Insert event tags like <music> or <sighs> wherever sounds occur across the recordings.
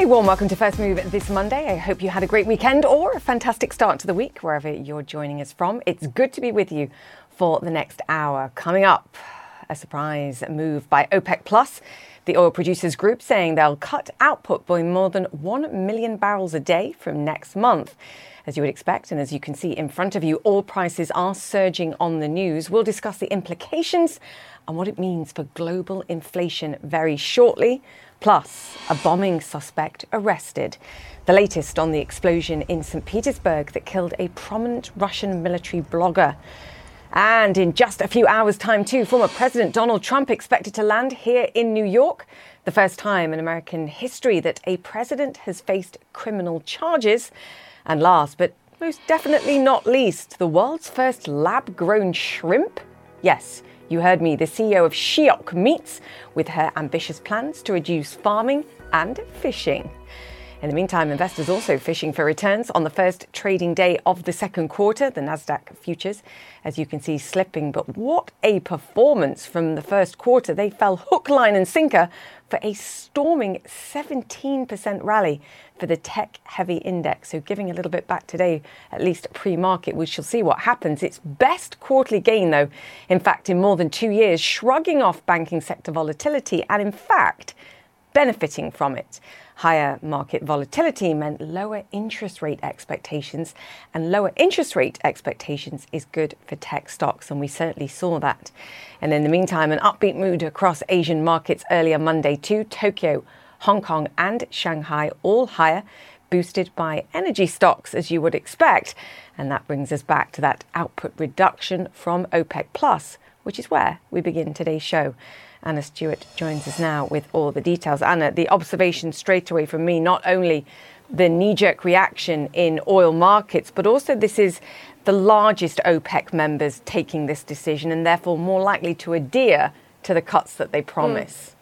A warm welcome to First Move this Monday. I hope you had a great weekend or a fantastic start to the week, wherever you're joining us from. It's good to be with you for the next hour. Coming up, a surprise move by OPEC Plus, the oil producers group saying they'll cut output by more than 1 million barrels a day from next month. As you would expect, and as you can see in front of you, oil prices are surging on the news. We'll discuss the implications and what it means for global inflation very shortly plus a bombing suspect arrested. The latest on the explosion in St. Petersburg that killed a prominent Russian military blogger. And in just a few hours' time, too, former President Donald Trump expected to land here in New York. The first time in American history that a president has faced criminal charges. And last, but most definitely not least, the world's first lab grown shrimp? Yes, you heard me, the CEO of Shiok Meats, with her ambitious plans to reduce farming and fishing. In the meantime, investors also fishing for returns on the first trading day of the second quarter, the Nasdaq futures, as you can see, slipping. But what a performance from the first quarter! They fell hook, line, and sinker for a storming 17% rally for the tech heavy index. So, giving a little bit back today, at least pre market, we shall see what happens. Its best quarterly gain, though, in fact, in more than two years, shrugging off banking sector volatility and, in fact, benefiting from it. Higher market volatility meant lower interest rate expectations, and lower interest rate expectations is good for tech stocks, and we certainly saw that. And in the meantime, an upbeat mood across Asian markets earlier Monday too. Tokyo, Hong Kong, and Shanghai all higher, boosted by energy stocks, as you would expect. And that brings us back to that output reduction from OPEC Plus, which is where we begin today's show. Anna Stewart joins us now with all the details. Anna, the observation straight away from me not only the knee jerk reaction in oil markets, but also this is the largest OPEC members taking this decision and therefore more likely to adhere to the cuts that they promise. Mm.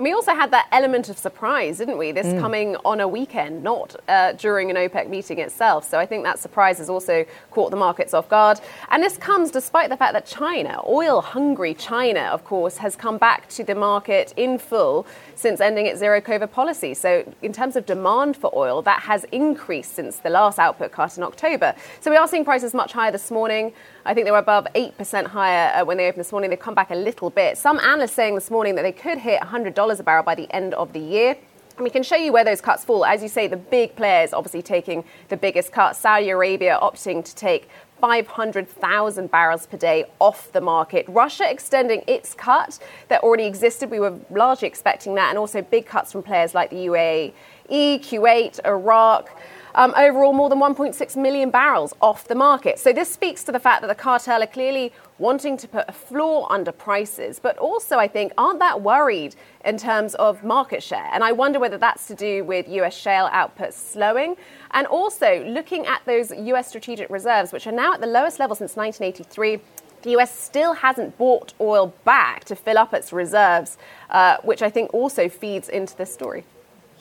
And we also had that element of surprise, didn't we? This mm. coming on a weekend, not uh, during an OPEC meeting itself. So I think that surprise has also caught the markets off guard. And this comes despite the fact that China, oil hungry China, of course, has come back to the market in full since ending its zero COVID policy. So, in terms of demand for oil, that has increased since the last output cut in October. So, we are seeing prices much higher this morning. I think they were above 8% higher uh, when they opened this morning. They've come back a little bit. Some analysts saying this morning that they could hit $100 a barrel by the end of the year. And we can show you where those cuts fall. As you say, the big players obviously taking the biggest cut. Saudi Arabia opting to take 500,000 barrels per day off the market. Russia extending its cut that already existed. We were largely expecting that, and also big cuts from players like the UAE, Kuwait, Iraq. Um, overall, more than 1.6 million barrels off the market. So, this speaks to the fact that the cartel are clearly wanting to put a floor under prices, but also, I think, aren't that worried in terms of market share. And I wonder whether that's to do with US shale output slowing and also looking at those US strategic reserves, which are now at the lowest level since 1983. The US still hasn't bought oil back to fill up its reserves, uh, which I think also feeds into this story.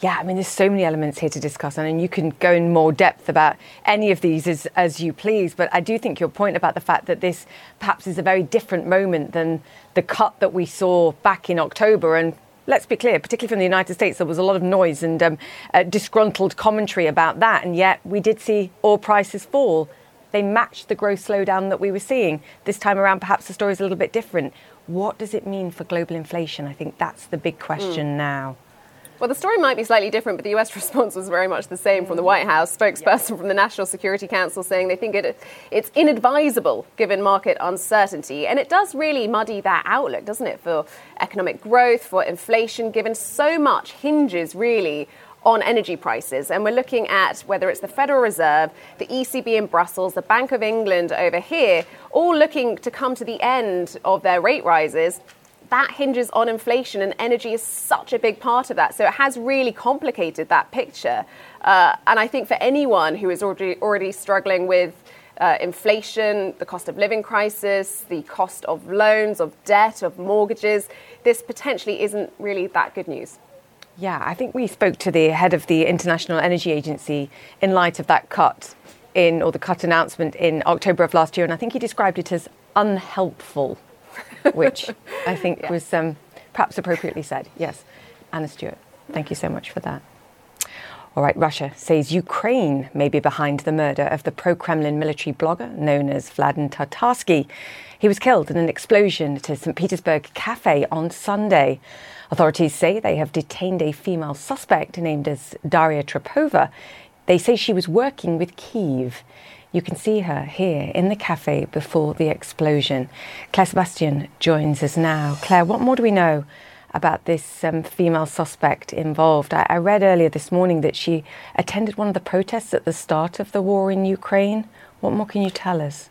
Yeah, I mean, there's so many elements here to discuss, and you can go in more depth about any of these as, as you please. But I do think your point about the fact that this perhaps is a very different moment than the cut that we saw back in October. And let's be clear, particularly from the United States, there was a lot of noise and um, uh, disgruntled commentary about that. And yet we did see oil prices fall. They matched the growth slowdown that we were seeing. This time around, perhaps the story is a little bit different. What does it mean for global inflation? I think that's the big question mm. now. Well, the story might be slightly different, but the US <laughs> response was very much the same from the White mm. House. Spokesperson from the National Security Council saying they think it, it's inadvisable given market uncertainty. And it does really muddy that outlook, doesn't it, for economic growth, for inflation, given so much hinges really on energy prices. And we're looking at whether it's the Federal Reserve, the ECB in Brussels, the Bank of England over here, all looking to come to the end of their rate rises that hinges on inflation, and energy is such a big part of that. So it has really complicated that picture. Uh, and I think for anyone who is already, already struggling with uh, inflation, the cost of living crisis, the cost of loans, of debt, of mortgages, this potentially isn't really that good news. Yeah, I think we spoke to the head of the International Energy Agency in light of that cut in, or the cut announcement in October of last year, and I think he described it as unhelpful which I think <laughs> yeah. was um, perhaps appropriately said. Yes. Anna Stewart, thank you so much for that. All right, Russia says Ukraine may be behind the murder of the pro Kremlin military blogger known as Vladimir Tatarsky. He was killed in an explosion at a St. Petersburg cafe on Sunday. Authorities say they have detained a female suspect named as Daria Trepova. They say she was working with Kiev. You can see her here in the cafe before the explosion. Claire Sebastian joins us now. Claire, what more do we know about this um, female suspect involved? I, I read earlier this morning that she attended one of the protests at the start of the war in Ukraine. What more can you tell us?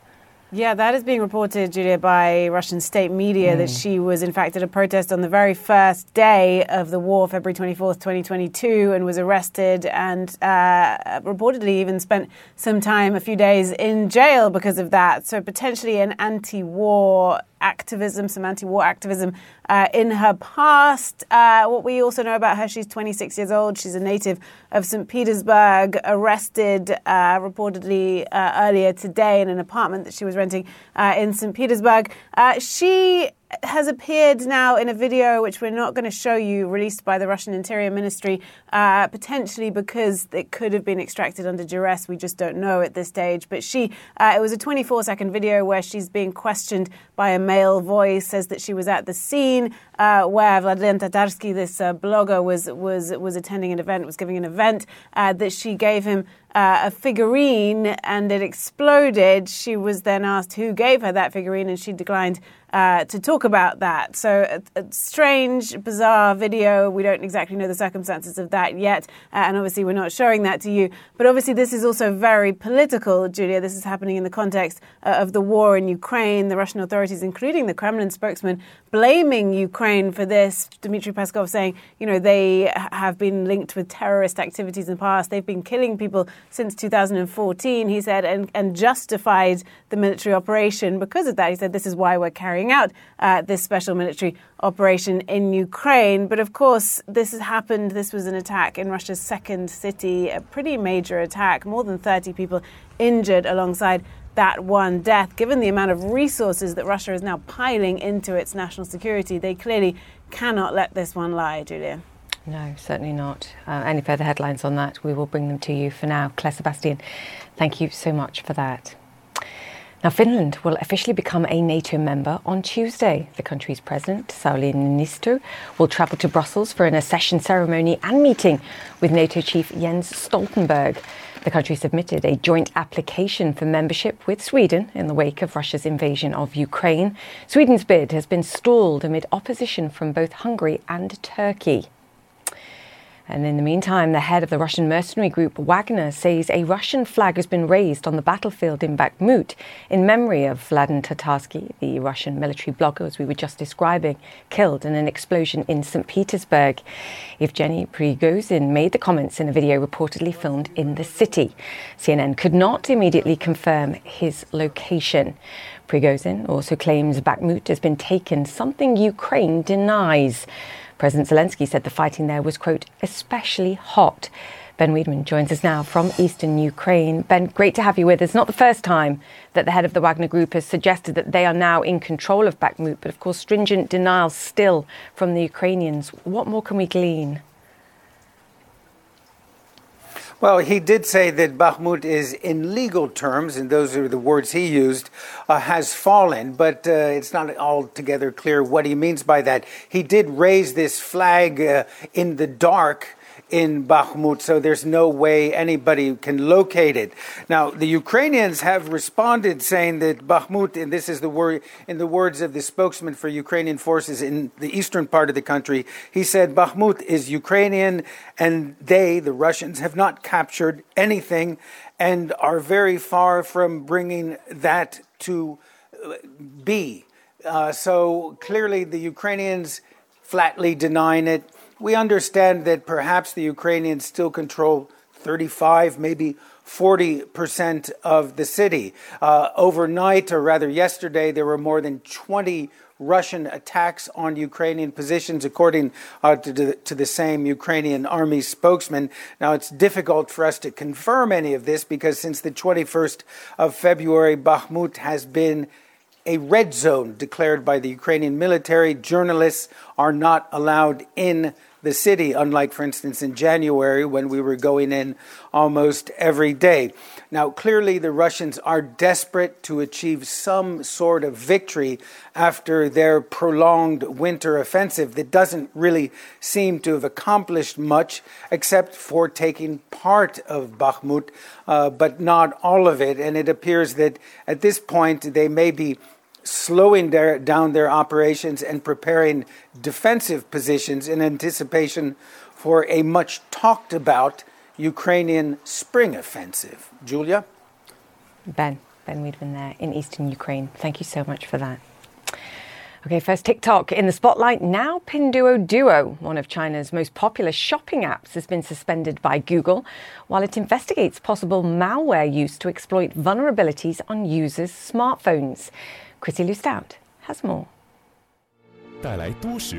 Yeah, that is being reported, Julia, by Russian state media mm. that she was, in fact, at a protest on the very first day of the war, February 24th, 2022, and was arrested and uh, reportedly even spent some time, a few days, in jail because of that. So, potentially an anti war activism, some anti war activism uh, in her past. Uh, what we also know about her, she's 26 years old. She's a native of St. Petersburg, arrested uh, reportedly uh, earlier today in an apartment that she was renting uh, in St. Petersburg. Uh, she has appeared now in a video which we're not going to show you, released by the Russian Interior Ministry, uh, potentially because it could have been extracted under duress. We just don't know at this stage. But she, uh, it was a 24 second video where she's being questioned by a male voice, says that she was at the scene uh, where Vladimir Tatarsky, this uh, blogger, was, was, was attending an event, was giving an event, uh, that she gave him uh, a figurine and it exploded. She was then asked who gave her that figurine and she declined uh, to talk about that. So, a, a, strange, bizarre video. We don't exactly know the circumstances of that yet, uh, and obviously, we're not showing that to you. But obviously, this is also very political, Julia. This is happening in the context uh, of the war in Ukraine. The Russian authorities, including the Kremlin spokesman, blaming Ukraine for this. Dmitry Peskov saying, you know, they have been linked with terrorist activities in the past. They've been killing people since 2014, he said, and, and justified the military operation because of that. He said, this is why we're carrying carrying out uh, this special military operation in Ukraine. But of course, this has happened. This was an attack in Russia's second city, a pretty major attack, more than 30 people injured alongside that one death. Given the amount of resources that Russia is now piling into its national security, they clearly cannot let this one lie, Julia. No, certainly not. Uh, any further headlines on that, we will bring them to you for now. Claire Sebastian, thank you so much for that. Now, Finland will officially become a NATO member on Tuesday. The country's president, Sauli Niinistö, will travel to Brussels for an accession ceremony and meeting with NATO chief Jens Stoltenberg. The country submitted a joint application for membership with Sweden in the wake of Russia's invasion of Ukraine. Sweden's bid has been stalled amid opposition from both Hungary and Turkey. And in the meantime, the head of the Russian mercenary group Wagner says a Russian flag has been raised on the battlefield in Bakhmut in memory of Vladimir Tatarsky, the Russian military blogger, as we were just describing, killed in an explosion in St. Petersburg. Evgeny Prigozhin made the comments in a video reportedly filmed in the city. CNN could not immediately confirm his location. Prigozhin also claims Bakhmut has been taken, something Ukraine denies. President Zelensky said the fighting there was, quote, especially hot. Ben Wedeman joins us now from eastern Ukraine. Ben, great to have you with us. Not the first time that the head of the Wagner Group has suggested that they are now in control of Bakhmut, but of course, stringent denials still from the Ukrainians. What more can we glean? Well, he did say that Bakhmut is, in legal terms, and those are the words he used, uh, has fallen, but uh, it's not altogether clear what he means by that. He did raise this flag uh, in the dark in Bakhmut, so there's no way anybody can locate it. Now, the Ukrainians have responded saying that Bakhmut, and this is the word in the words of the spokesman for Ukrainian forces in the eastern part of the country, he said Bakhmut is Ukrainian, and they, the Russians, have not captured anything and are very far from bringing that to uh, be. Uh, so clearly, the Ukrainians flatly denying it we understand that perhaps the Ukrainians still control 35, maybe 40% of the city. Uh, overnight, or rather yesterday, there were more than 20 Russian attacks on Ukrainian positions, according uh, to, the, to, the, same Ukrainian army spokesman. Now, it's difficult for us to confirm any of this because since the 21st of February, Bakhmut has been a red zone declared by the Ukrainian military. Journalists are not allowed in the city, unlike, for instance, in January when we were going in almost every day. Now, clearly, the Russians are desperate to achieve some sort of victory after their prolonged winter offensive that doesn't really seem to have accomplished much except for taking part of Bakhmut, uh, but not all of it. And it appears that at this point they may be slowing their, down their operations and preparing defensive positions in anticipation for a much talked about Ukrainian spring offensive. Julia? Ben, Ben Wedeman there in eastern Ukraine. Thank you so much for that. Okay, first TikTok in the spotlight. Now Pinduoduo, one of China's most popular shopping apps, has been suspended by Google while it investigates possible malware use to exploit vulnerabilities on users' smartphones. Chrissy Stout has more.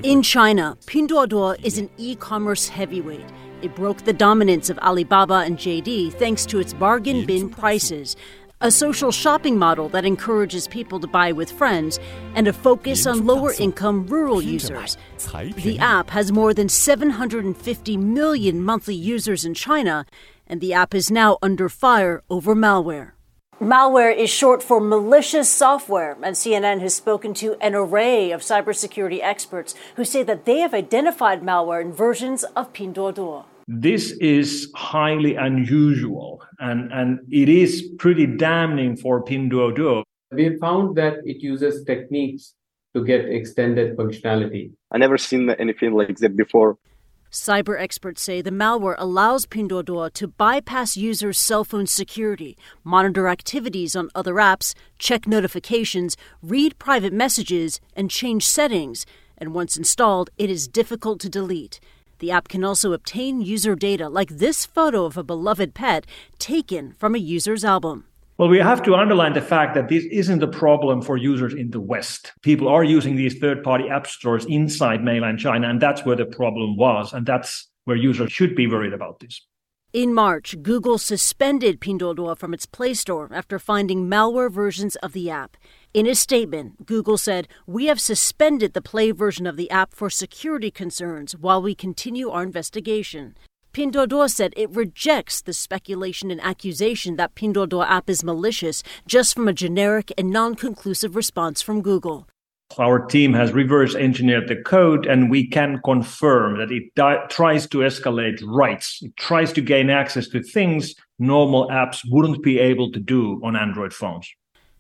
In China, Pinduoduo is an e-commerce heavyweight. It broke the dominance of Alibaba and JD thanks to its bargain bin prices, a social shopping model that encourages people to buy with friends, and a focus on lower income rural users. The app has more than 750 million monthly users in China, and the app is now under fire over malware. Malware is short for malicious software, and CNN has spoken to an array of cybersecurity experts who say that they have identified malware in versions of Pinduoduo. This is highly unusual, and, and it is pretty damning for Pinduoduo. We found that it uses techniques to get extended functionality. I never seen anything like that before. Cyber experts say the malware allows Pinduoduo to bypass users' cell phone security, monitor activities on other apps, check notifications, read private messages, and change settings. And once installed, it is difficult to delete. The app can also obtain user data like this photo of a beloved pet taken from a user's album. Well, we have to underline the fact that this isn't a problem for users in the West. People are using these third party app stores inside mainland China, and that's where the problem was. And that's where users should be worried about this. In March, Google suspended Pinduoduo from its Play Store after finding malware versions of the app. In a statement, Google said, We have suspended the Play version of the app for security concerns while we continue our investigation. Pinduoduo said it rejects the speculation and accusation that Pinduoduo app is malicious just from a generic and non-conclusive response from Google. Our team has reverse engineered the code and we can confirm that it di- tries to escalate rights. It tries to gain access to things normal apps wouldn't be able to do on Android phones.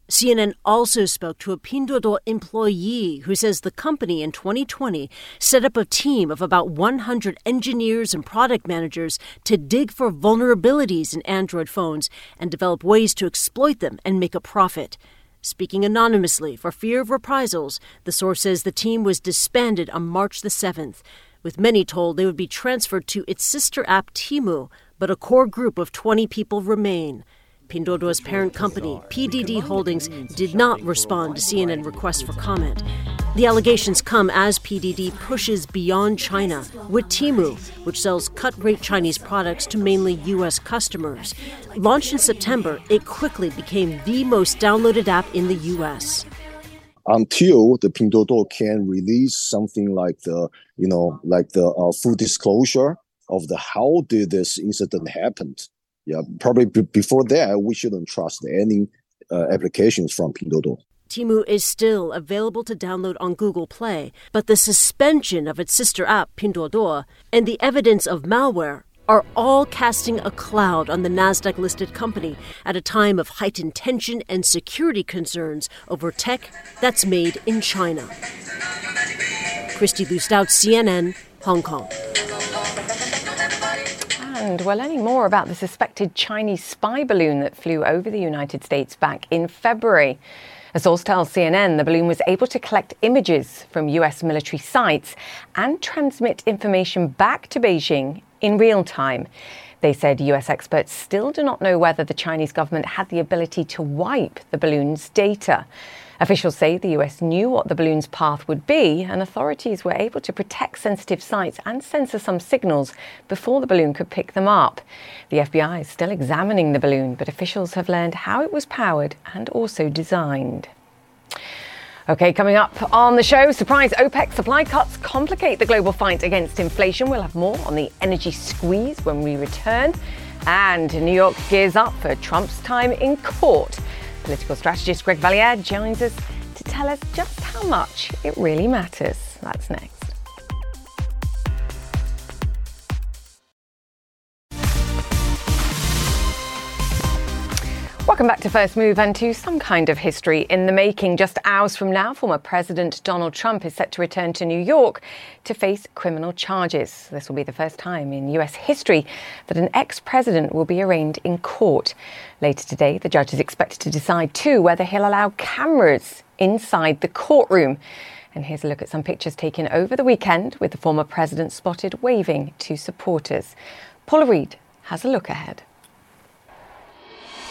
CNN also spoke to a Pinduoduo employee who says the company in 2020 set up a team of about 100 engineers and product managers to dig for vulnerabilities in Android phones and develop ways to exploit them and make a profit. Speaking anonymously for fear of reprisals, the source says the team was disbanded on March the 7th, with many told they would be transferred to its sister app Temu, but a core group of 20 people remain. Pinduoduo's parent company, PDD Holdings, did not respond to CNN requests for comment. The allegations come as PDD pushes beyond China with Temu, which sells cut rate Chinese products to mainly U.S. customers. Launched in September, it quickly became the most downloaded app in the U.S. Until the Pinduoduo can release something like the, you know, like the uh, full disclosure of the how did this incident happen yeah, probably b- before that, we shouldn't trust any uh, applications from Pinduoduo. Temu is still available to download on Google Play, but the suspension of its sister app, Pinduoduo, and the evidence of malware are all casting a cloud on the NASDAQ listed company at a time of heightened tension and security concerns over tech that's made in China. Kristie Stout, CNN, Hong Kong. And we're learning more about the suspected Chinese spy balloon that flew over the United States back in February. A source tells CNN the balloon was able to collect images from US military sites and transmit information back to Beijing in real time. They said US experts still do not know whether the Chinese government had the ability to wipe the balloon's data. Officials say the US knew what the balloon's path would be, and authorities were able to protect sensitive sites and censor some signals before the balloon could pick them up. The FBI is still examining the balloon, but officials have learned how it was powered and also designed. Okay, coming up on the show, surprise OPEC supply cuts complicate the global fight against inflation. We'll have more on the energy squeeze when we return. And New York gears up for Trump's time in court. Political strategist Greg Valliere joins us to tell us just how much it really matters. That's next. Welcome back to First Move and to some kind of history in the making. Just hours from now, former President Donald Trump is set to return to New York to face criminal charges. This will be the first time in US history that an ex president will be arraigned in court. Later today, the judge is expected to decide too whether he'll allow cameras inside the courtroom. And here's a look at some pictures taken over the weekend with the former president spotted waving to supporters. Paula Reid has a look ahead.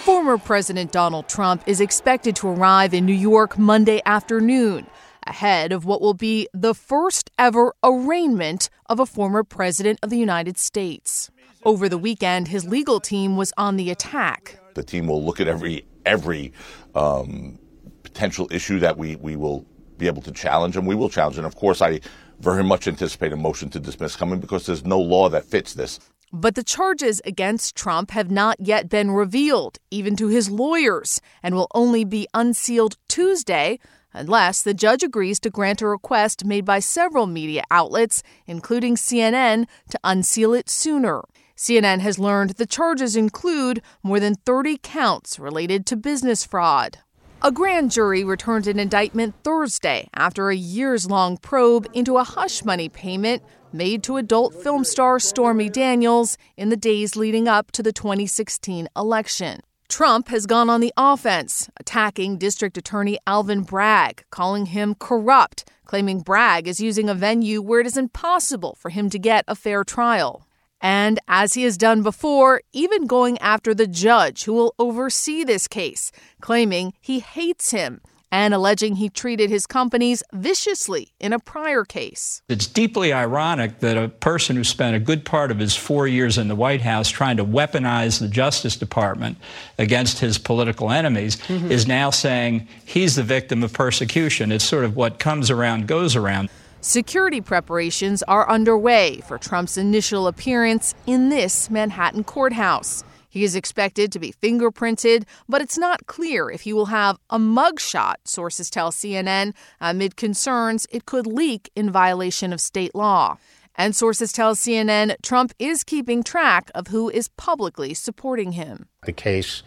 Former President Donald Trump is expected to arrive in New York Monday afternoon, ahead of what will be the first ever arraignment of a former president of the United States. Over the weekend, his legal team was on the attack. The team will look at every every um, potential issue that we, we will be able to challenge, and we will challenge. And of course, I very much anticipate a motion to dismiss coming because there's no law that fits this. But the charges against Trump have not yet been revealed, even to his lawyers, and will only be unsealed Tuesday unless the judge agrees to grant a request made by several media outlets, including CNN, to unseal it sooner. CNN has learned the charges include more than 30 counts related to business fraud. A grand jury returned an indictment Thursday after a years long probe into a hush money payment made to adult film star Stormy Daniels in the days leading up to the 2016 election. Trump has gone on the offense, attacking District Attorney Alvin Bragg, calling him corrupt, claiming Bragg is using a venue where it is impossible for him to get a fair trial. And as he has done before, even going after the judge who will oversee this case, claiming he hates him and alleging he treated his companies viciously in a prior case. It's deeply ironic that a person who spent a good part of his four years in the White House trying to weaponize the Justice Department against his political enemies mm-hmm. is now saying he's the victim of persecution. It's sort of what comes around goes around. Security preparations are underway for Trump's initial appearance in this Manhattan courthouse. He is expected to be fingerprinted, but it's not clear if he will have a mugshot, sources tell CNN, amid concerns it could leak in violation of state law. And sources tell CNN Trump is keeping track of who is publicly supporting him. The case,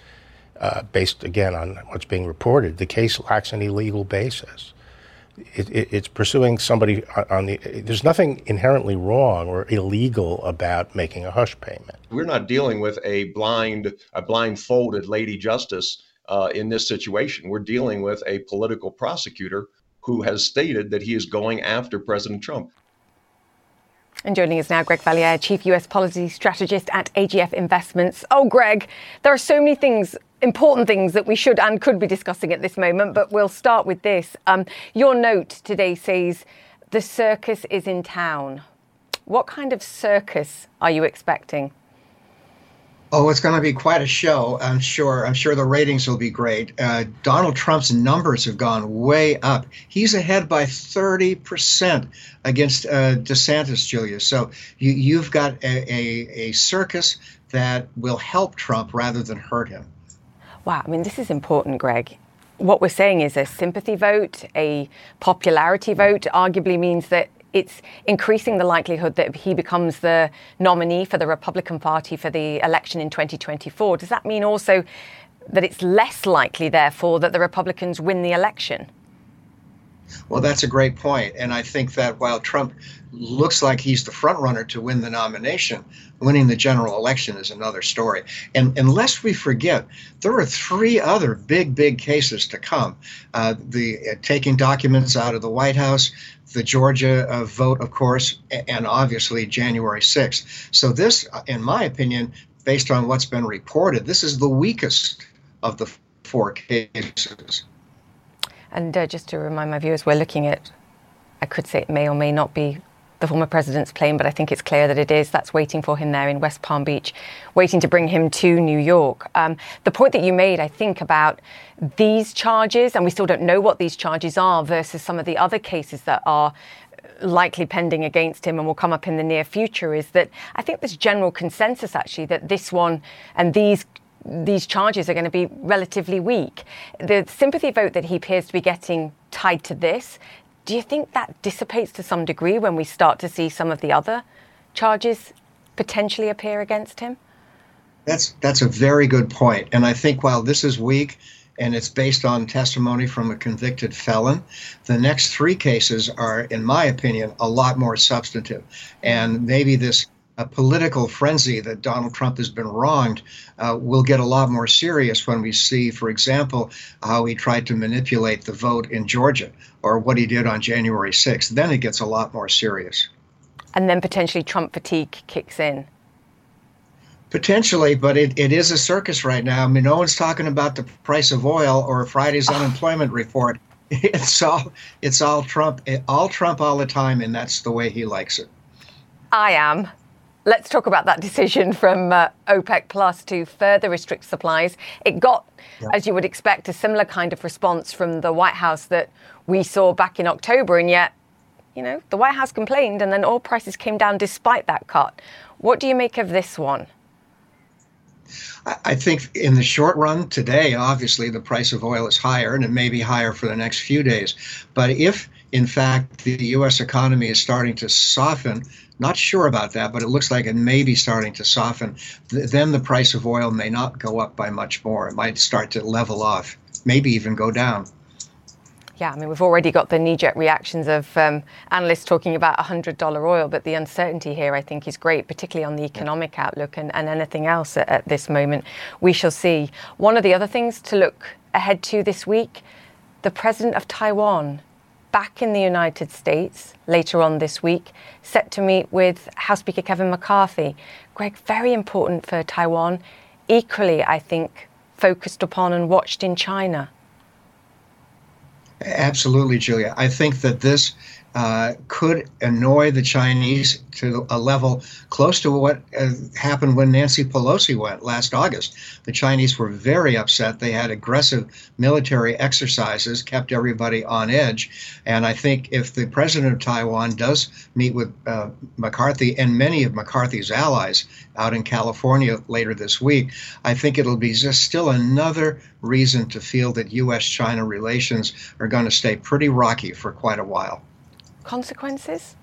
uh, based again on what's being reported, the case lacks any legal basis it, it, it's pursuing somebody on the. There's nothing inherently wrong or illegal about making a hush payment. We're not dealing with a blind, a blindfolded lady justice uh, in this situation. We're dealing with a political prosecutor who has stated that he is going after President Trump. And joining us now, Greg Valliere, Chief US Policy Strategist at AGF Investments. Oh, Greg, there are so many things important things that we should and could be discussing at this moment, but we'll start with this. Um, your note today says the circus is in town. What kind of circus are you expecting? Oh, it's going to be quite a show. I'm sure. I'm sure the ratings will be great. Uh, Donald Trump's numbers have gone way up. He's ahead by 30 percent against uh, DeSantis, Julia. So you, have got a, a, a circus that will help Trump rather than hurt him. Wow, I mean, this is important, Greg. What we're saying is a sympathy vote, a popularity vote, arguably means that it's increasing the likelihood that he becomes the nominee for the Republican Party for the election in 2024. Does that mean also that it's less likely, therefore, that the Republicans win the election? Well, that's a great point. And I think that while Trump looks like he's the front runner to win the nomination, winning the general election is another story. And unless we forget, there are three other big, big cases to come uh, the uh, taking documents out of the White House, the Georgia uh, vote, of course, and obviously January 6th. So, this, in my opinion, based on what's been reported, this is the weakest of the four cases. And uh, just to remind my viewers, we're looking at, I could say it may or may not be the former president's plane, but I think it's clear that it is. That's waiting for him there in West Palm Beach, waiting to bring him to New York. Um, the point that you made, I think, about these charges, and we still don't know what these charges are versus some of the other cases that are likely pending against him and will come up in the near future is that I think there's general consensus actually that this one and these these charges are going to be relatively weak. The sympathy vote that he appears to be getting tied to this, do you think that dissipates to some degree when we start to see some of the other charges potentially appear against him? That's that's a very good point. And I think while this is weak and it's based on testimony from a convicted felon, the next three cases are, in my opinion, a lot more substantive. And maybe this a political frenzy that Donald Trump has been wronged uh, will get a lot more serious when we see, for example, how he tried to manipulate the vote in Georgia or what he did on January 6th. Then it gets a lot more serious. And then potentially Trump fatigue kicks in. Potentially, but it, it is a circus right now. I mean, no one's talking about the price of oil or Friday's oh. unemployment report. <laughs> It's all it's all Trump, all Trump all the time, and that's the way he likes it. I am. Let's talk about that <laughs> decision from uh, OPEC Plus to further restrict supplies. It got, yeah. as you would expect, a similar kind of response from the White House that we saw back in October, and yet, you know, the White House complained, and then oil prices came down despite that cut. What do you make of this one? I think in the short run, today, obviously, the price of oil is higher, and it may be higher for the next few days. But if, in fact, the U.S. economy is starting to soften, not sure about that, but it looks like it may be starting to soften. then the price of oil may not go up by much more. It might start to level off, maybe even go down. Yeah, I mean, we've already got the knee jerk reactions of um, analysts talking about $100 oil, but the uncertainty here, I think, is great, particularly on the economic outlook and, and anything else at, at this moment. We shall see. One of the other things to look ahead to this week the president of Taiwan back in the United States later on this week, set to meet with House Speaker Kevin McCarthy. Greg, very important for Taiwan, equally, I think, focused upon and watched in China. Absolutely, Julia. I think that this uh, could annoy the Chinese to a level close to what uh, happened when Nancy Pelosi went last August. The Chinese were very upset. They had aggressive military exercises, kept everybody on edge. And I think if the president of Taiwan does meet with uh, McCarthy and many of McCarthy's allies out in California later this week, I think it'll be just still another reason to feel that U.S. China relations are going to stay pretty rocky for quite a while consequences?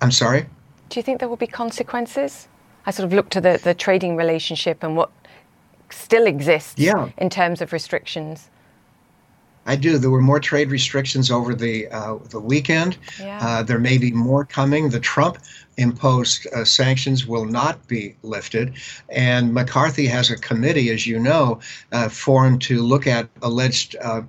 I'm sorry? Do you think there will be consequences? I sort of look to the, the trading relationship and what still exists yeah. in terms of restrictions. I do. There were more trade restrictions over the uh, the weekend. Yeah. Uh, there may be more coming. The Trump imposed uh, sanctions will not be lifted, and McCarthy has a committee, as you know, uh, formed to look at alleged uh,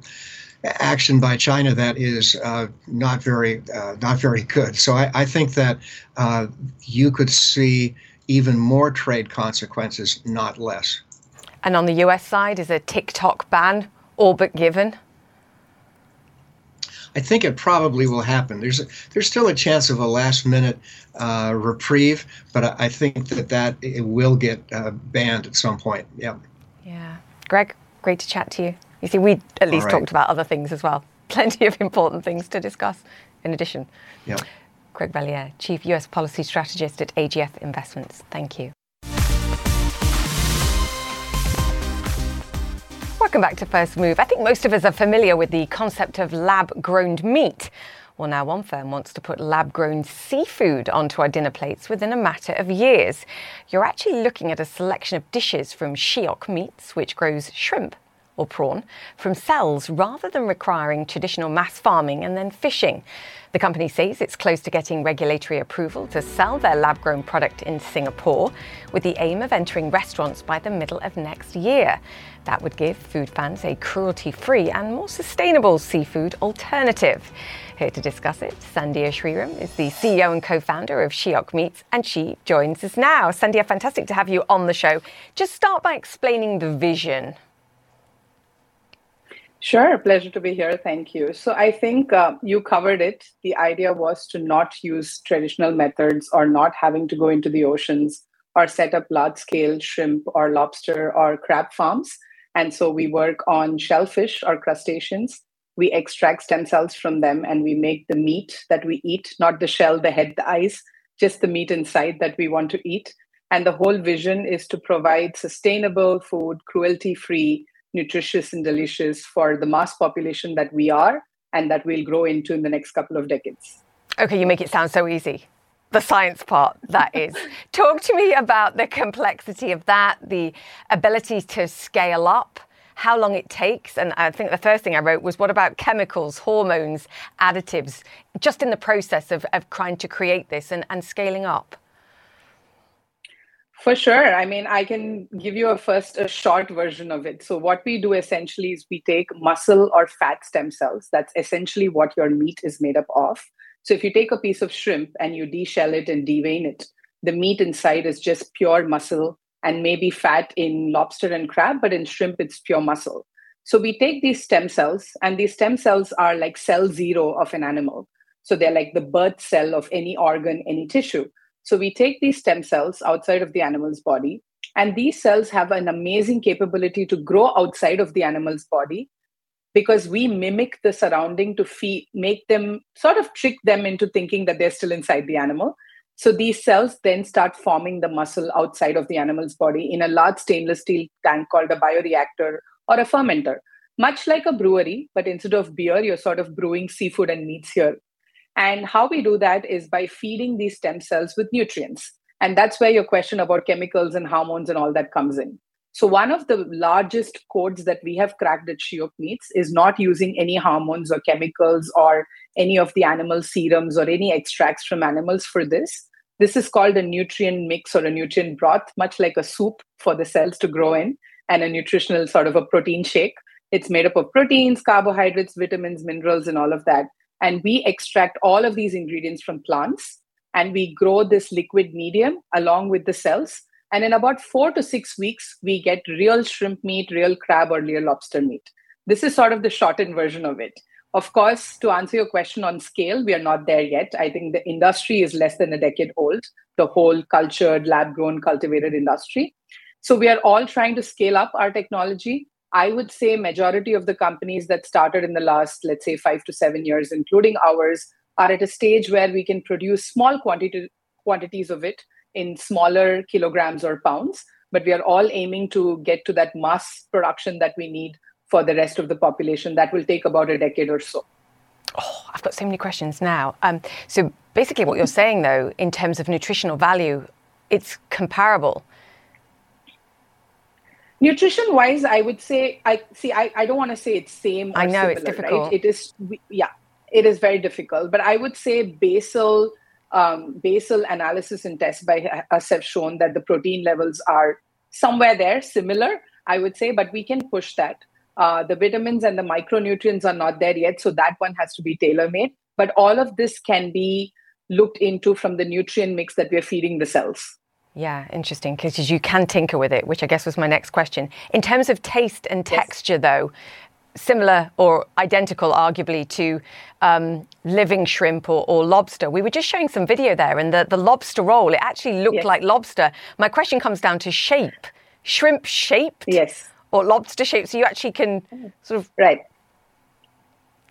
action by China that is uh, not very uh, not very good. So I, I think that uh, you could see even more trade consequences, not less. And on the U.S. side, is a TikTok ban all but given? I think it probably will happen. There's a, there's still a chance of a last minute uh, reprieve, but I, I, think that that it will get uh, banned at some point. Yeah. Yeah, Greg, great to chat to you. You see, we at least right. talked about other things as well. <laughs> Plenty of important things to discuss in addition. Yeah. Greg Valliere, Chief US Policy Strategist at AGF Investments. Thank you. Welcome back to First Move. I think most of us are familiar with the concept of lab grown meat. Well, now one firm wants to put lab grown seafood onto our dinner plates within a matter of years. You're actually looking at a selection of dishes from Shiok Meats, which grows shrimp, or prawn from cells rather than requiring traditional mass farming and then fishing. The company says it's close to getting regulatory approval to sell their lab grown product in Singapore with the aim of entering restaurants by the middle of next year. That would give food fans a cruelty free and more sustainable seafood alternative. Here to discuss it, Sandhya Sriram is the CEO and co founder of Shiok Meats, and she joins us now. Sandhya, fantastic to have you on the show. Just start by explaining the vision Sure, pleasure to be here. Thank you. So I think uh, you covered it. The idea was to not use traditional methods or not having to go into the oceans or set up large scale shrimp or lobster or crab farms. And so we work on shellfish or crustaceans. We extract stem cells from them and we make the meat that we eat, not the shell, the head, the eyes, just the meat inside that we want to eat. And the whole vision is to provide sustainable food, cruelty free, nutritious and delicious for the mass population that we are and that we'll grow into in the next couple of decades. Okay, you make it sound so easy. The science part, that <laughs> is. Talk to me about the complexity of that, the ability to scale up, how long it takes. And I think the first thing I wrote was what about chemicals, hormones, additives, just in the process of, of trying to create this and, and scaling up? For sure. I mean, I can give you a first a short version of it. So what we do essentially is we take muscle or fat stem cells. That's essentially what your meat is made up of. So if you take a piece of shrimp and you deshell it and devein it, the meat inside is just pure muscle and maybe fat in lobster and crab, but in shrimp it's pure muscle. So we take these stem cells, and these stem cells are like cell zero of an animal. So they're like the birth cell of any organ, any tissue. So we take these stem cells outside of the animal's body, and these cells have an amazing capability to grow outside of the animal's body because we mimic the surrounding to feed, make them sort of trick them into thinking that they're still inside the animal. So these cells then start forming the muscle outside of the animal's body in a large stainless steel tank called a bioreactor or a fermenter, much like a brewery, but instead of beer, you're sort of brewing seafood and meats here. And how we do that is by feeding these stem cells with nutrients. And that's where your question about chemicals and hormones and all that comes in. So, one of the largest codes that we have cracked at Shiok Meats is not using any hormones or chemicals or any of the animal serums or any extracts from animals for this. This is called a nutrient mix or a nutrient broth, much like a soup for the cells to grow in, and a nutritional sort of a protein shake. It's made up of proteins, carbohydrates, vitamins, minerals, and all of that. And we extract all of these ingredients from plants and we grow this liquid medium along with the cells. And in about four to six weeks, we get real shrimp meat, real crab, or real lobster meat. This is sort of the shortened version of it. Of course, to answer your question on scale, we are not there yet. I think the industry is less than a decade old, the whole cultured, lab grown, cultivated industry. So we are all trying to scale up our technology. I would say majority of the companies that started in the last, let's say, five to seven years, including ours, are at a stage where we can produce small quantity, quantities of it in smaller kilograms or pounds. But we are all aiming to get to that mass production that we need for the rest of the population. That will take about a decade or so. Oh, I've got so many questions now. Um, so basically, what you're saying, though, in terms of nutritional value, it's comparable nutrition wise i would say i see i, I don't want to say it's same i know similar, it's difficult. Right? it is yeah it is very difficult but i would say basal um, basal analysis and tests by us have shown that the protein levels are somewhere there similar i would say but we can push that. Uh, the vitamins and the micronutrients are not there yet so that one has to be tailor made but all of this can be looked into from the nutrient mix that we're feeding the cells yeah, interesting, because you can tinker with it, which I guess was my next question. In terms of taste and texture, yes. though, similar or identical, arguably, to um, living shrimp or, or, lobster. We were just showing some video there, and the, the lobster roll, it actually looked yes. like lobster. My question comes down to shape. Shrimp shaped? Yes. Or lobster shaped, so you actually can sort of right.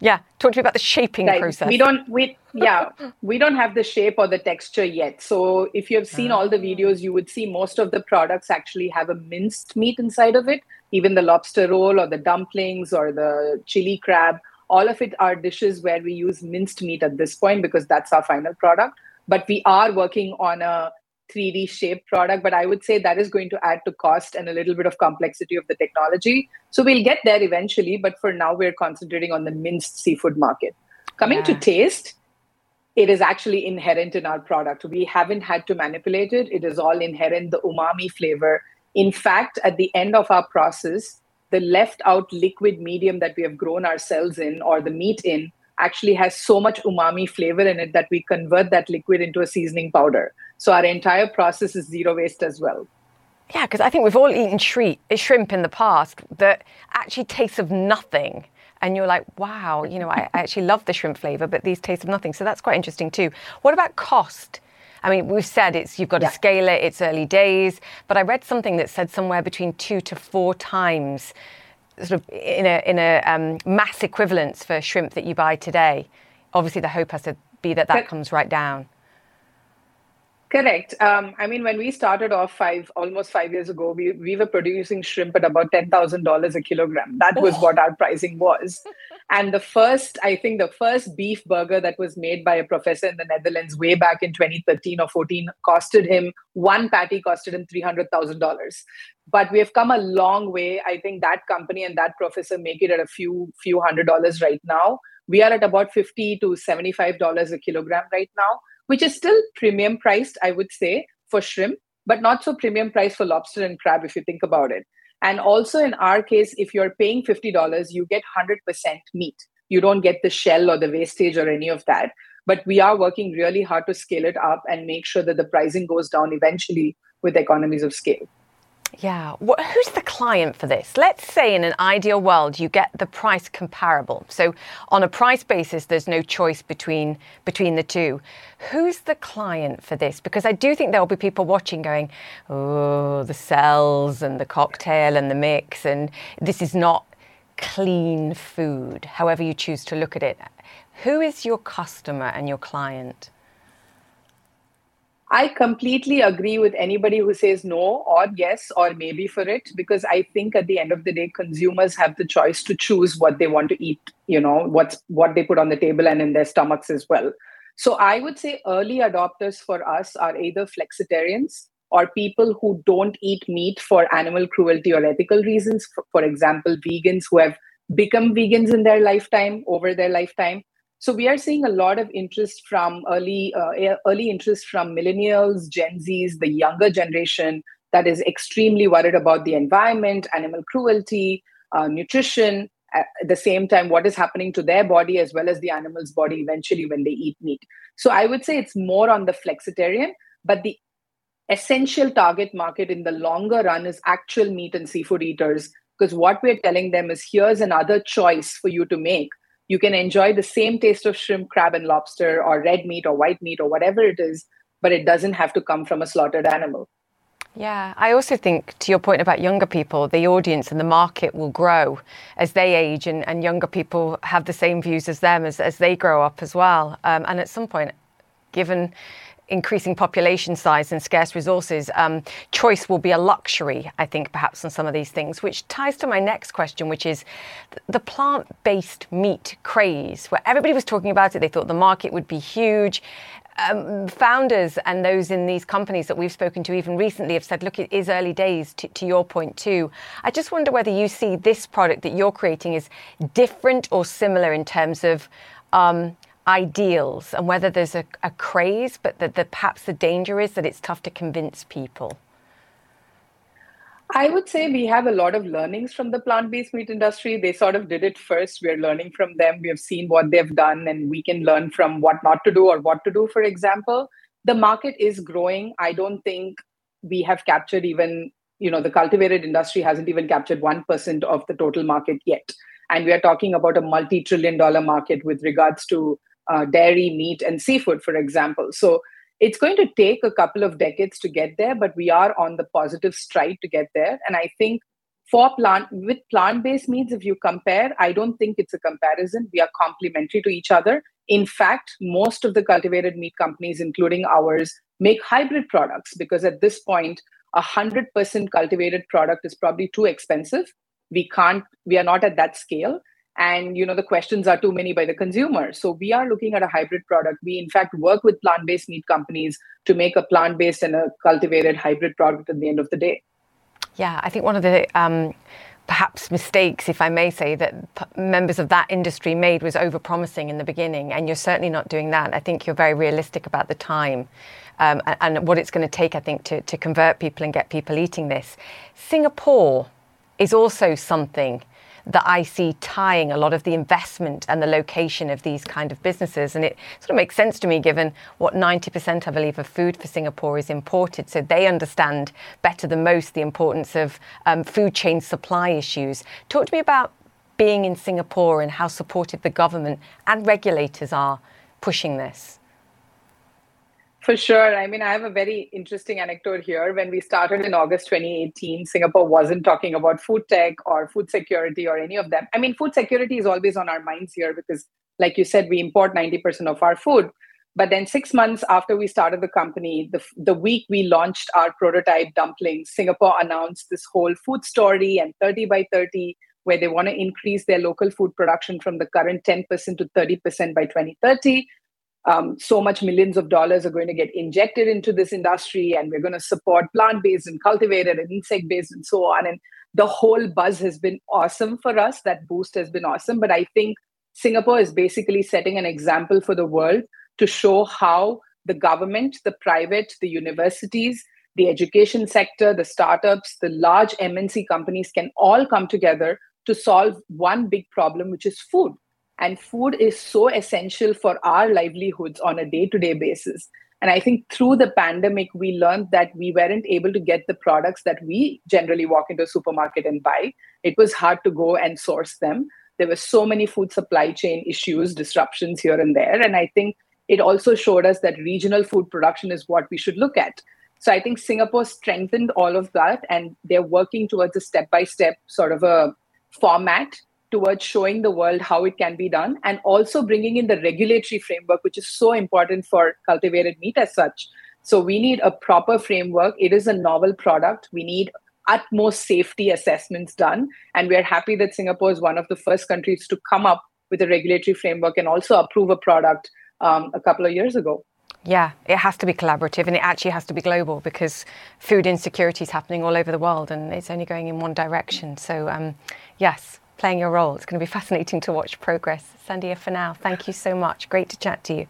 Yeah, talk to me about the shaping right. process. We don't we yeah, <laughs> we don't have the shape or the texture yet. So if you have seen all the ah. videos, you would see most of the products actually have a minced meat inside of it. Even the lobster roll or the dumplings or the chili crab, all of it are dishes where we use minced meat at this point because that's our final product. But we are working on a 3D shaped product, but I would say that is going to add to cost and a little bit of complexity of the technology. So we'll get there eventually, but for now, we're concentrating on the minced seafood market. Coming yeah. to taste, it is actually inherent in our product. We haven't had to manipulate it, it is all inherent, the umami flavor. In fact, at the end of our process, the left out liquid medium that we have grown our cells in or the meat in actually has so much umami flavor in it that we convert that liquid into a seasoning powder. So our entire process is zero waste as well. Yeah, because I think we've all eaten shrimp in the past that actually tastes of nothing. and you're like, wow, you know, I, I actually love the shrimp flavor, but these taste of nothing. So that's quite interesting too. What about cost? I mean, we've said it's you've got yeah. to scale it. It's early days, but I read something that said somewhere between two to four times, sort of in a in a um, mass equivalence for shrimp that you buy today. Obviously, the hope has to be that that comes right down. Correct. Um, I mean, when we started off five, almost five years ago, we, we were producing shrimp at about $10,000 a kilogram. That was oh. what our pricing was. and the first, I think the first beef burger that was made by a professor in the Netherlands way back in 2013 or 14 costed him, one patty costed him $300,000. But we have come a long way. I think that company and that professor make it at a few, few hundred dollars right now. We are at about 50 to $75 a kilogram right now which is still premium priced, I would say, for shrimp, but not so premium priced for lobster and crab if you think about it. And also in our case, if you're paying $50, you get 100% meat. You don't get the shell or the wastage or any of that. But we are working really hard to scale it up and make sure that the pricing goes down eventually with economies of scale. Yeah. who's the client for this? Let's say in an ideal world you get the price comparable. So on a price basis, there's no choice between between the two. Who's the client for this? Because I do think there will be people watching going, "Oh, the cells and the cocktail and the mix, and this is not clean food." However you choose to look at it. Who is your customer and your client? I completely agree with anybody who says no or yes or maybe for it because I think at the end of the day consumers have the choice to choose what they want to eat, you know, what's what they put on the table and in their stomachs as well. So I would say early adopters for us are either flexitarians or people who don't eat meat for animal cruelty or ethical reasons, for, for example, vegans who have become vegans in their lifetime over their lifetime so we are seeing a lot of interest from early uh, early interest from millennials, Gen Zs, the younger generation that is extremely worried about the environment, animal cruelty, uh, nutrition. At the same time, what is happening to their body as well as the animal's body eventually when they eat meat. So I would say it's more on the flexitarian, but the essential target market in the longer run is actual meat and seafood eaters because what we're telling them is here's another choice for you to make you can enjoy the same taste of shrimp, crab, and lobster, or red meat, or white meat, or whatever it is, but it doesn't have to come from a slaughtered animal. Yeah, I also think to your point about younger people, the audience and the market will grow as they age, and, and younger people have the same views as them as, as they grow up as well. Um, and at some point, given increasing population size and scarce resources, um, choice will be a luxury, I think, perhaps on some of these things, which ties to my next question, which is the plant based meat craze, where everybody was talking about it. They thought the market would be huge. Um, founders and those in these companies that we've spoken to even recently have said, look, it is early days to, to, your point too. I just wonder whether you see this product that you're creating is different or similar in terms of um, ideals and whether there's a, a craze, but that the, perhaps the danger is that it's tough to convince people? I would say we have a lot of learnings from the plant based meat industry. They sort of did it first. We're learning from them. We have seen what they've done, and we can learn from what not to do or what to do, for example. The market is growing. I don't think we have captured even, you know, the cultivated industry hasn't even captured 1% of the total market yet. And we are talking about a multi trillion dollar market with regards to uh, dairy, meat, and seafood, for example. So it's going to take a couple of decades to get there, but we are on the positive stride to get there. And I think for plant with plant-based meats, if you compare, I don't think it's a comparison. We are complementary to each other. In fact, most of the cultivated meat companies, including ours, make hybrid products because at this point, a hundred percent cultivated product is probably too expensive. We can't, we are not at that scale and you know the questions are too many by the consumer. So we are looking at a hybrid product. We in fact work with plant-based meat companies to make a plant-based and a cultivated hybrid product at the end of the day. Yeah i think one of the um, perhaps mistakes if i may say that p- members of that industry made was over promising in the beginning. And you're certainly not doing that. I think you're very realistic about the time um, and, and what it's going to take i think to, to convert people and get people eating this. Singapore is also something that I see tying a lot of the investment and the location of these kind of businesses. And it sort of makes sense to me given what 90%, I believe, of food for Singapore is imported. So they understand better than most the importance of um, food chain supply issues. Talk to me about being in Singapore and how supportive the government and regulators are pushing this? For sure. I mean, I have a very interesting anecdote here. When we started in August 2018, Singapore wasn't talking about food tech or food security or any of them. I mean, food security is always on our minds here because, like you said, we import 90% of our food. But then, six months after we started the company, the, the week we launched our prototype dumplings, Singapore announced this whole food story and 30 by 30, where they want to increase their local food production from the current 10% to 30% by 2030 um, so much millions of dollars are going to get injected into this industry and we're going to support plant-based and cultivated and insect-based and so on. And the whole buzz has been awesome for us. That boost has been awesome. But i think singapore is basically setting an example for the world to show how the government the private the universities the education sector the startups the large mnc companies can all come together to solve one big problem which is food and food is so essential for our livelihoods on a day to day basis. And I think through the pandemic, we learned that we weren't able to get the products that we generally walk into a supermarket and buy. It was hard to go and source them. There were so many food supply chain issues, disruptions here and there. And I think it also showed us that regional food production is what we should look at. So I think Singapore strengthened all of that, and they're working towards a step by step sort of a format towards showing the world how it can be done and also bringing in the regulatory framework, which is so important for cultivated meat as such. So we need a proper framework. It is a novel product. We need utmost safety assessments done. And we're happy that Singapore is one of the first countries to come up with a regulatory framework and also approve a product um, a couple of years ago. Yeah, it has to be collaborative and it actually has to be global because food insecurity is happening all over the world and it's only going in one direction. So, um, yes, playing your role. It's going to be fascinating to watch progress. Sandhya, for now, thank you so much. Great to chat to you.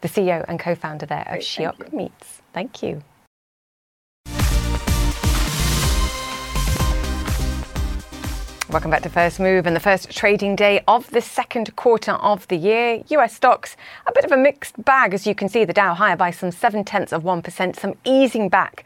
The CEO and co founder there of Shiok Meats. Thank you. Welcome back to First Move and the first trading day of the second quarter of the year. US stocks, a bit of a mixed bag, as you can see. The Dow higher by some seven tenths of 1%, some easing back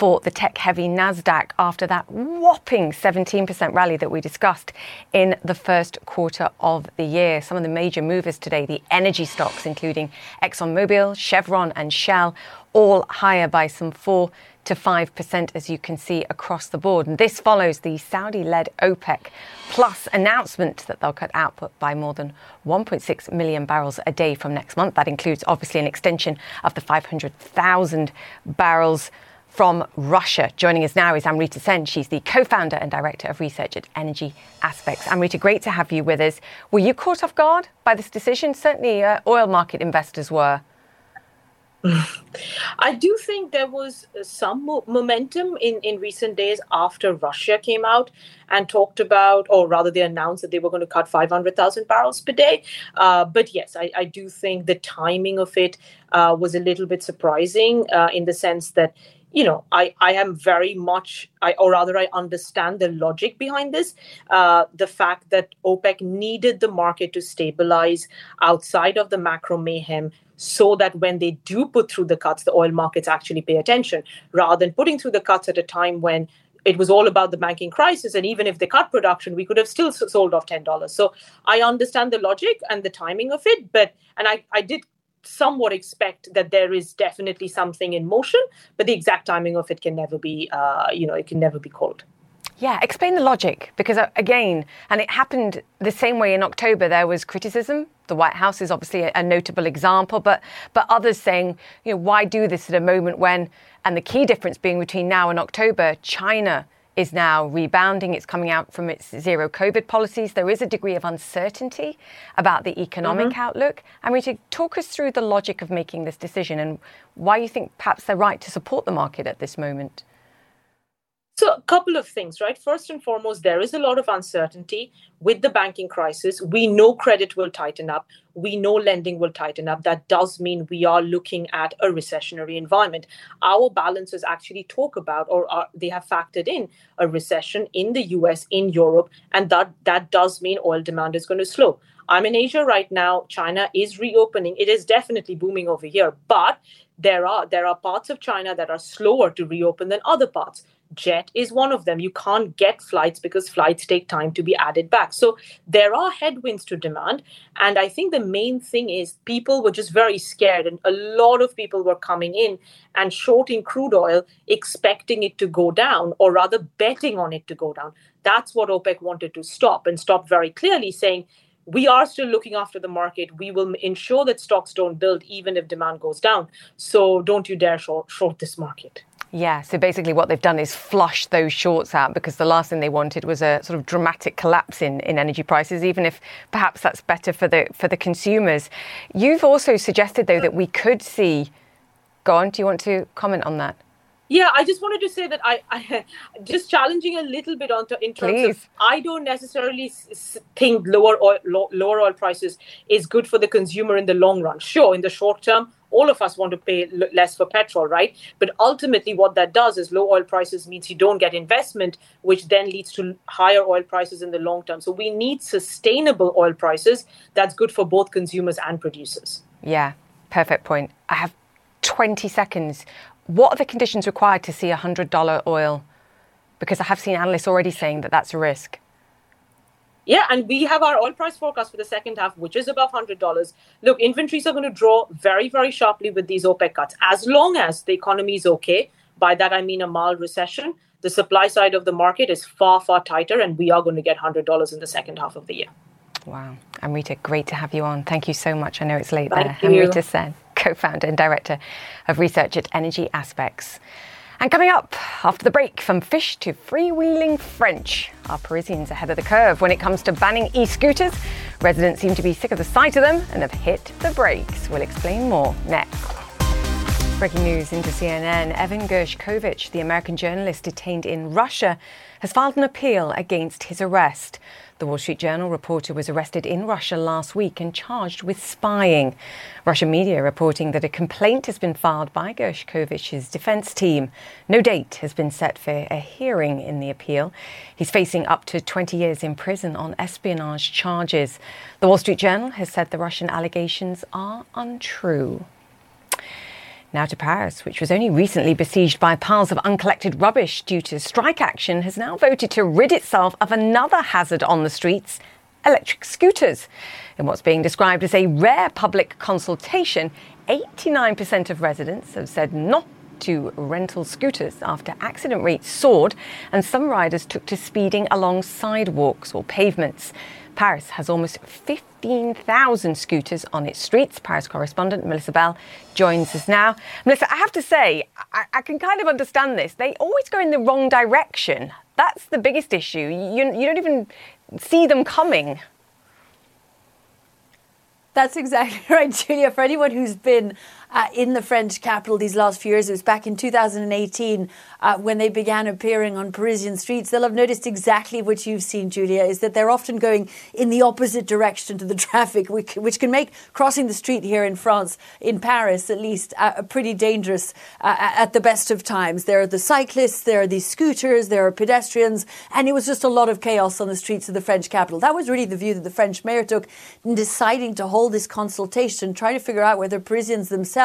for the tech heavy NASDAQ after that whopping 17% rally that we discussed in the first quarter of the year. Some of the major movers today, the energy stocks, including ExxonMobil, Chevron, and Shell, all higher by some 4 to 5%, as you can see across the board. And this follows the Saudi led OPEC plus announcement that they'll cut output by more than 1.6 million barrels a day from next month. That includes obviously an extension of the 500,000 barrels from Russia. Joining us now is Amrita Sen. She's the co founder and director of research at Energy Aspects. Amrita, great to have you with us. Were you caught off guard by this decision? Certainly, uh, oil market investors were. <sighs> I do think there was some mo- momentum in, in recent days after Russia came out and talked about, or rather, they announced that they were going to cut 500,000 barrels per day. Uh, but yes, I, I, do think the timing of it uh, was a little bit surprising uh, in the sense that you know, I, I am very much, I, or rather, I understand the logic behind this. Uh, the fact that OPEC needed the market to stabilize outside of the macro mayhem so that when they do put through the cuts, the oil markets actually pay attention rather than putting through the cuts at a time when it was all about the banking crisis. And even if they cut production, we could have still sold off $10. So I understand the logic and the timing of it. But, and I, I did somewhat expect that there is definitely something in motion, but the exact timing of it can never be, uh, you know, it can never be called. Yeah, explain the logic because uh, again, and it happened the same way in October. There was criticism. The White House is obviously a, a notable example, but but others saying, you know, why do this at a moment when, and the key difference being between now and October, China is now rebounding. It's coming out from its zero COVID policies. There is a degree of uncertainty about the economic mm-hmm. outlook. I mean, to talk us through the logic of making this decision and why you think perhaps they're right to support the market at this moment. So, a couple of things, right? First and foremost, there is a lot of uncertainty with the banking crisis. We know credit will tighten up. We know lending will tighten up. That does mean we are looking at a recessionary environment. Our balances actually talk about, or are, they have factored in, a recession in the US, in Europe, and that, that does mean oil demand is going to slow. I'm in Asia right now. China is reopening. It is definitely booming over here, but there are there are parts of China that are slower to reopen than other parts. Jet is one of them. You can't get flights because flights take time to be added back. So there are headwinds to demand. And I think the main thing is people were just very scared. And a lot of people were coming in and shorting crude oil, expecting it to go down, or rather betting on it to go down. That's what OPEC wanted to stop and stop very clearly, saying, we are still looking after the market. We will ensure that stocks don't build even if demand goes down. So don't you dare short, short this market. Yeah, so basically what they've done is flush those shorts out because the last thing they wanted was a sort of dramatic collapse in, in energy prices, even if perhaps that's better for the for the consumers. You've also suggested though that we could see go on, do you want to comment on that? Yeah, I just wanted to say that I, I <laughs> just challenging a little bit on in terms Please. of I don't necessarily s- think lower oil lo- lower oil prices is good for the consumer in the long run. Sure, in the short term, all of us want to pay l- less for petrol, right? But ultimately, what that does is low oil prices means you don't get investment, which then leads to higher oil prices in the long term. So we need sustainable oil prices that's good for both consumers and producers. Yeah, perfect point. I have 20 seconds. What are the conditions required to see $100 oil? Because I have seen analysts already saying that that's a risk. Yeah, and we have our oil price forecast for the second half, which is above $100. Look, inventories are going to draw very, very sharply with these OPEC cuts. As long as the economy is okay, by that I mean a mild recession, the supply side of the market is far, far tighter, and we are going to get $100 in the second half of the year. Wow. Amrita, great to have you on. Thank you so much. I know it's late Thank there. you. Amrita Sen, co founder and director of research at Energy Aspects. And coming up after the break, from fish to freewheeling French. Are Parisians ahead of the curve when it comes to banning e scooters? Residents seem to be sick of the sight of them and have hit the brakes. We'll explain more next. Breaking news into CNN. Evan Gershkovich, the American journalist detained in Russia, has filed an appeal against his arrest. The Wall Street Journal reporter was arrested in Russia last week and charged with spying. Russian media reporting that a complaint has been filed by Gershkovich's defense team. No date has been set for a hearing in the appeal. He's facing up to 20 years in prison on espionage charges. The Wall Street Journal has said the Russian allegations are untrue. Now to Paris, which was only recently besieged by piles of uncollected rubbish due to strike action, has now voted to rid itself of another hazard on the streets electric scooters. In what's being described as a rare public consultation, 89% of residents have said not to rental scooters after accident rates soared and some riders took to speeding along sidewalks or pavements. Paris has almost 15,000 scooters on its streets. Paris correspondent Melissa Bell joins us now. Melissa, I have to say, I, I can kind of understand this. They always go in the wrong direction. That's the biggest issue. You, you don't even see them coming. That's exactly <laughs> right, Julia. For anyone who's been uh, in the French capital these last few years, it was back in 2018 uh, when they began appearing on Parisian streets. They'll have noticed exactly what you've seen, Julia, is that they're often going in the opposite direction to the <laughs> traffic, which, which can make crossing the street here in France, in Paris at least, uh, pretty dangerous uh, at the best of times. There are the cyclists, there are the scooters, there are pedestrians, and it was just a lot of chaos on the streets of the French capital. That was really the view that the French mayor took in deciding to hold this consultation, trying to figure out whether Parisians themselves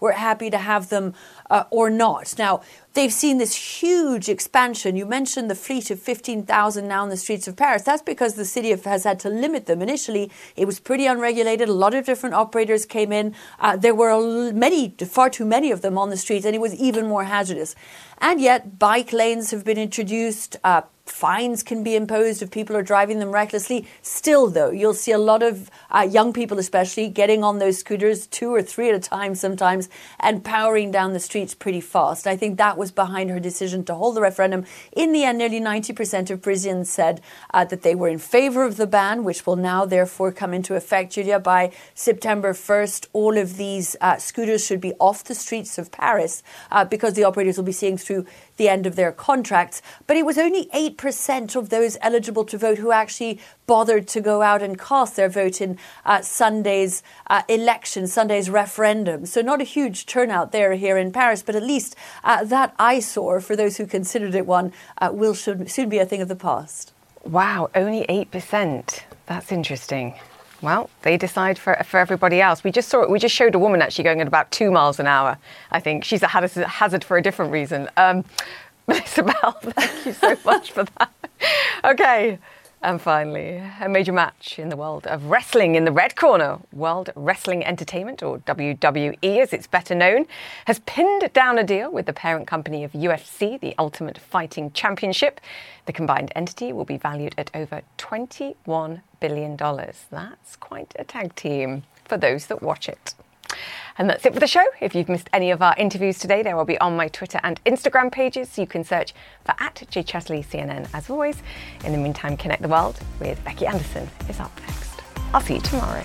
were happy to have them uh, or not. Now, they've seen this huge expansion. You mentioned the fleet of 15,000 now in the streets of Paris. That's because the city has had to limit them. Initially, it was pretty unregulated. A lot of different operators came in. Uh, there were many, far too many of them on the streets, and it was even more hazardous. And yet, bike lanes have been introduced. Uh, fines can be imposed if people are driving them recklessly. Still, though, you'll see a lot of uh, young people, especially, getting on those scooters two or three at a time sometimes and powering down the streets pretty fast. I think that was behind her decision to hold the referendum. In the end, nearly 90% of Parisians said uh, that they were in favor of the ban, which will now therefore come into effect, Julia, by September 1st. All of these uh, scooters should be off the streets of Paris uh, because the operators will be seeing through the end of their contracts. But it was only 8% of those eligible to vote who actually bothered to go out and cast their vote in uh, Sunday's uh, election, Sunday's referendum. So, not a huge turnout there here in Paris, but at least uh, that eyesore, for those who considered it one, uh, will soon, soon be a thing of the past. Wow, only 8%. That's interesting. Well, they decide for for everybody else. We just saw we just showed a woman actually going at about two miles an hour. I think she's a hazard for a different reason. Um, <laughs> Melissa Bell, thank you so <laughs> much for that. Okay. And finally, a major match in the world of wrestling in the red corner. World Wrestling Entertainment, or WWE as it's better known, has pinned down a deal with the parent company of UFC, the Ultimate Fighting Championship. The combined entity will be valued at over $21 billion. That's quite a tag team for those that watch it. And that's it for the show. If you've missed any of our interviews today, they will be on my Twitter and Instagram pages. So You can search for at Jay Chatterley CNN as always. In the meantime, Connect the World with Becky Anderson is up next. I'll see you tomorrow.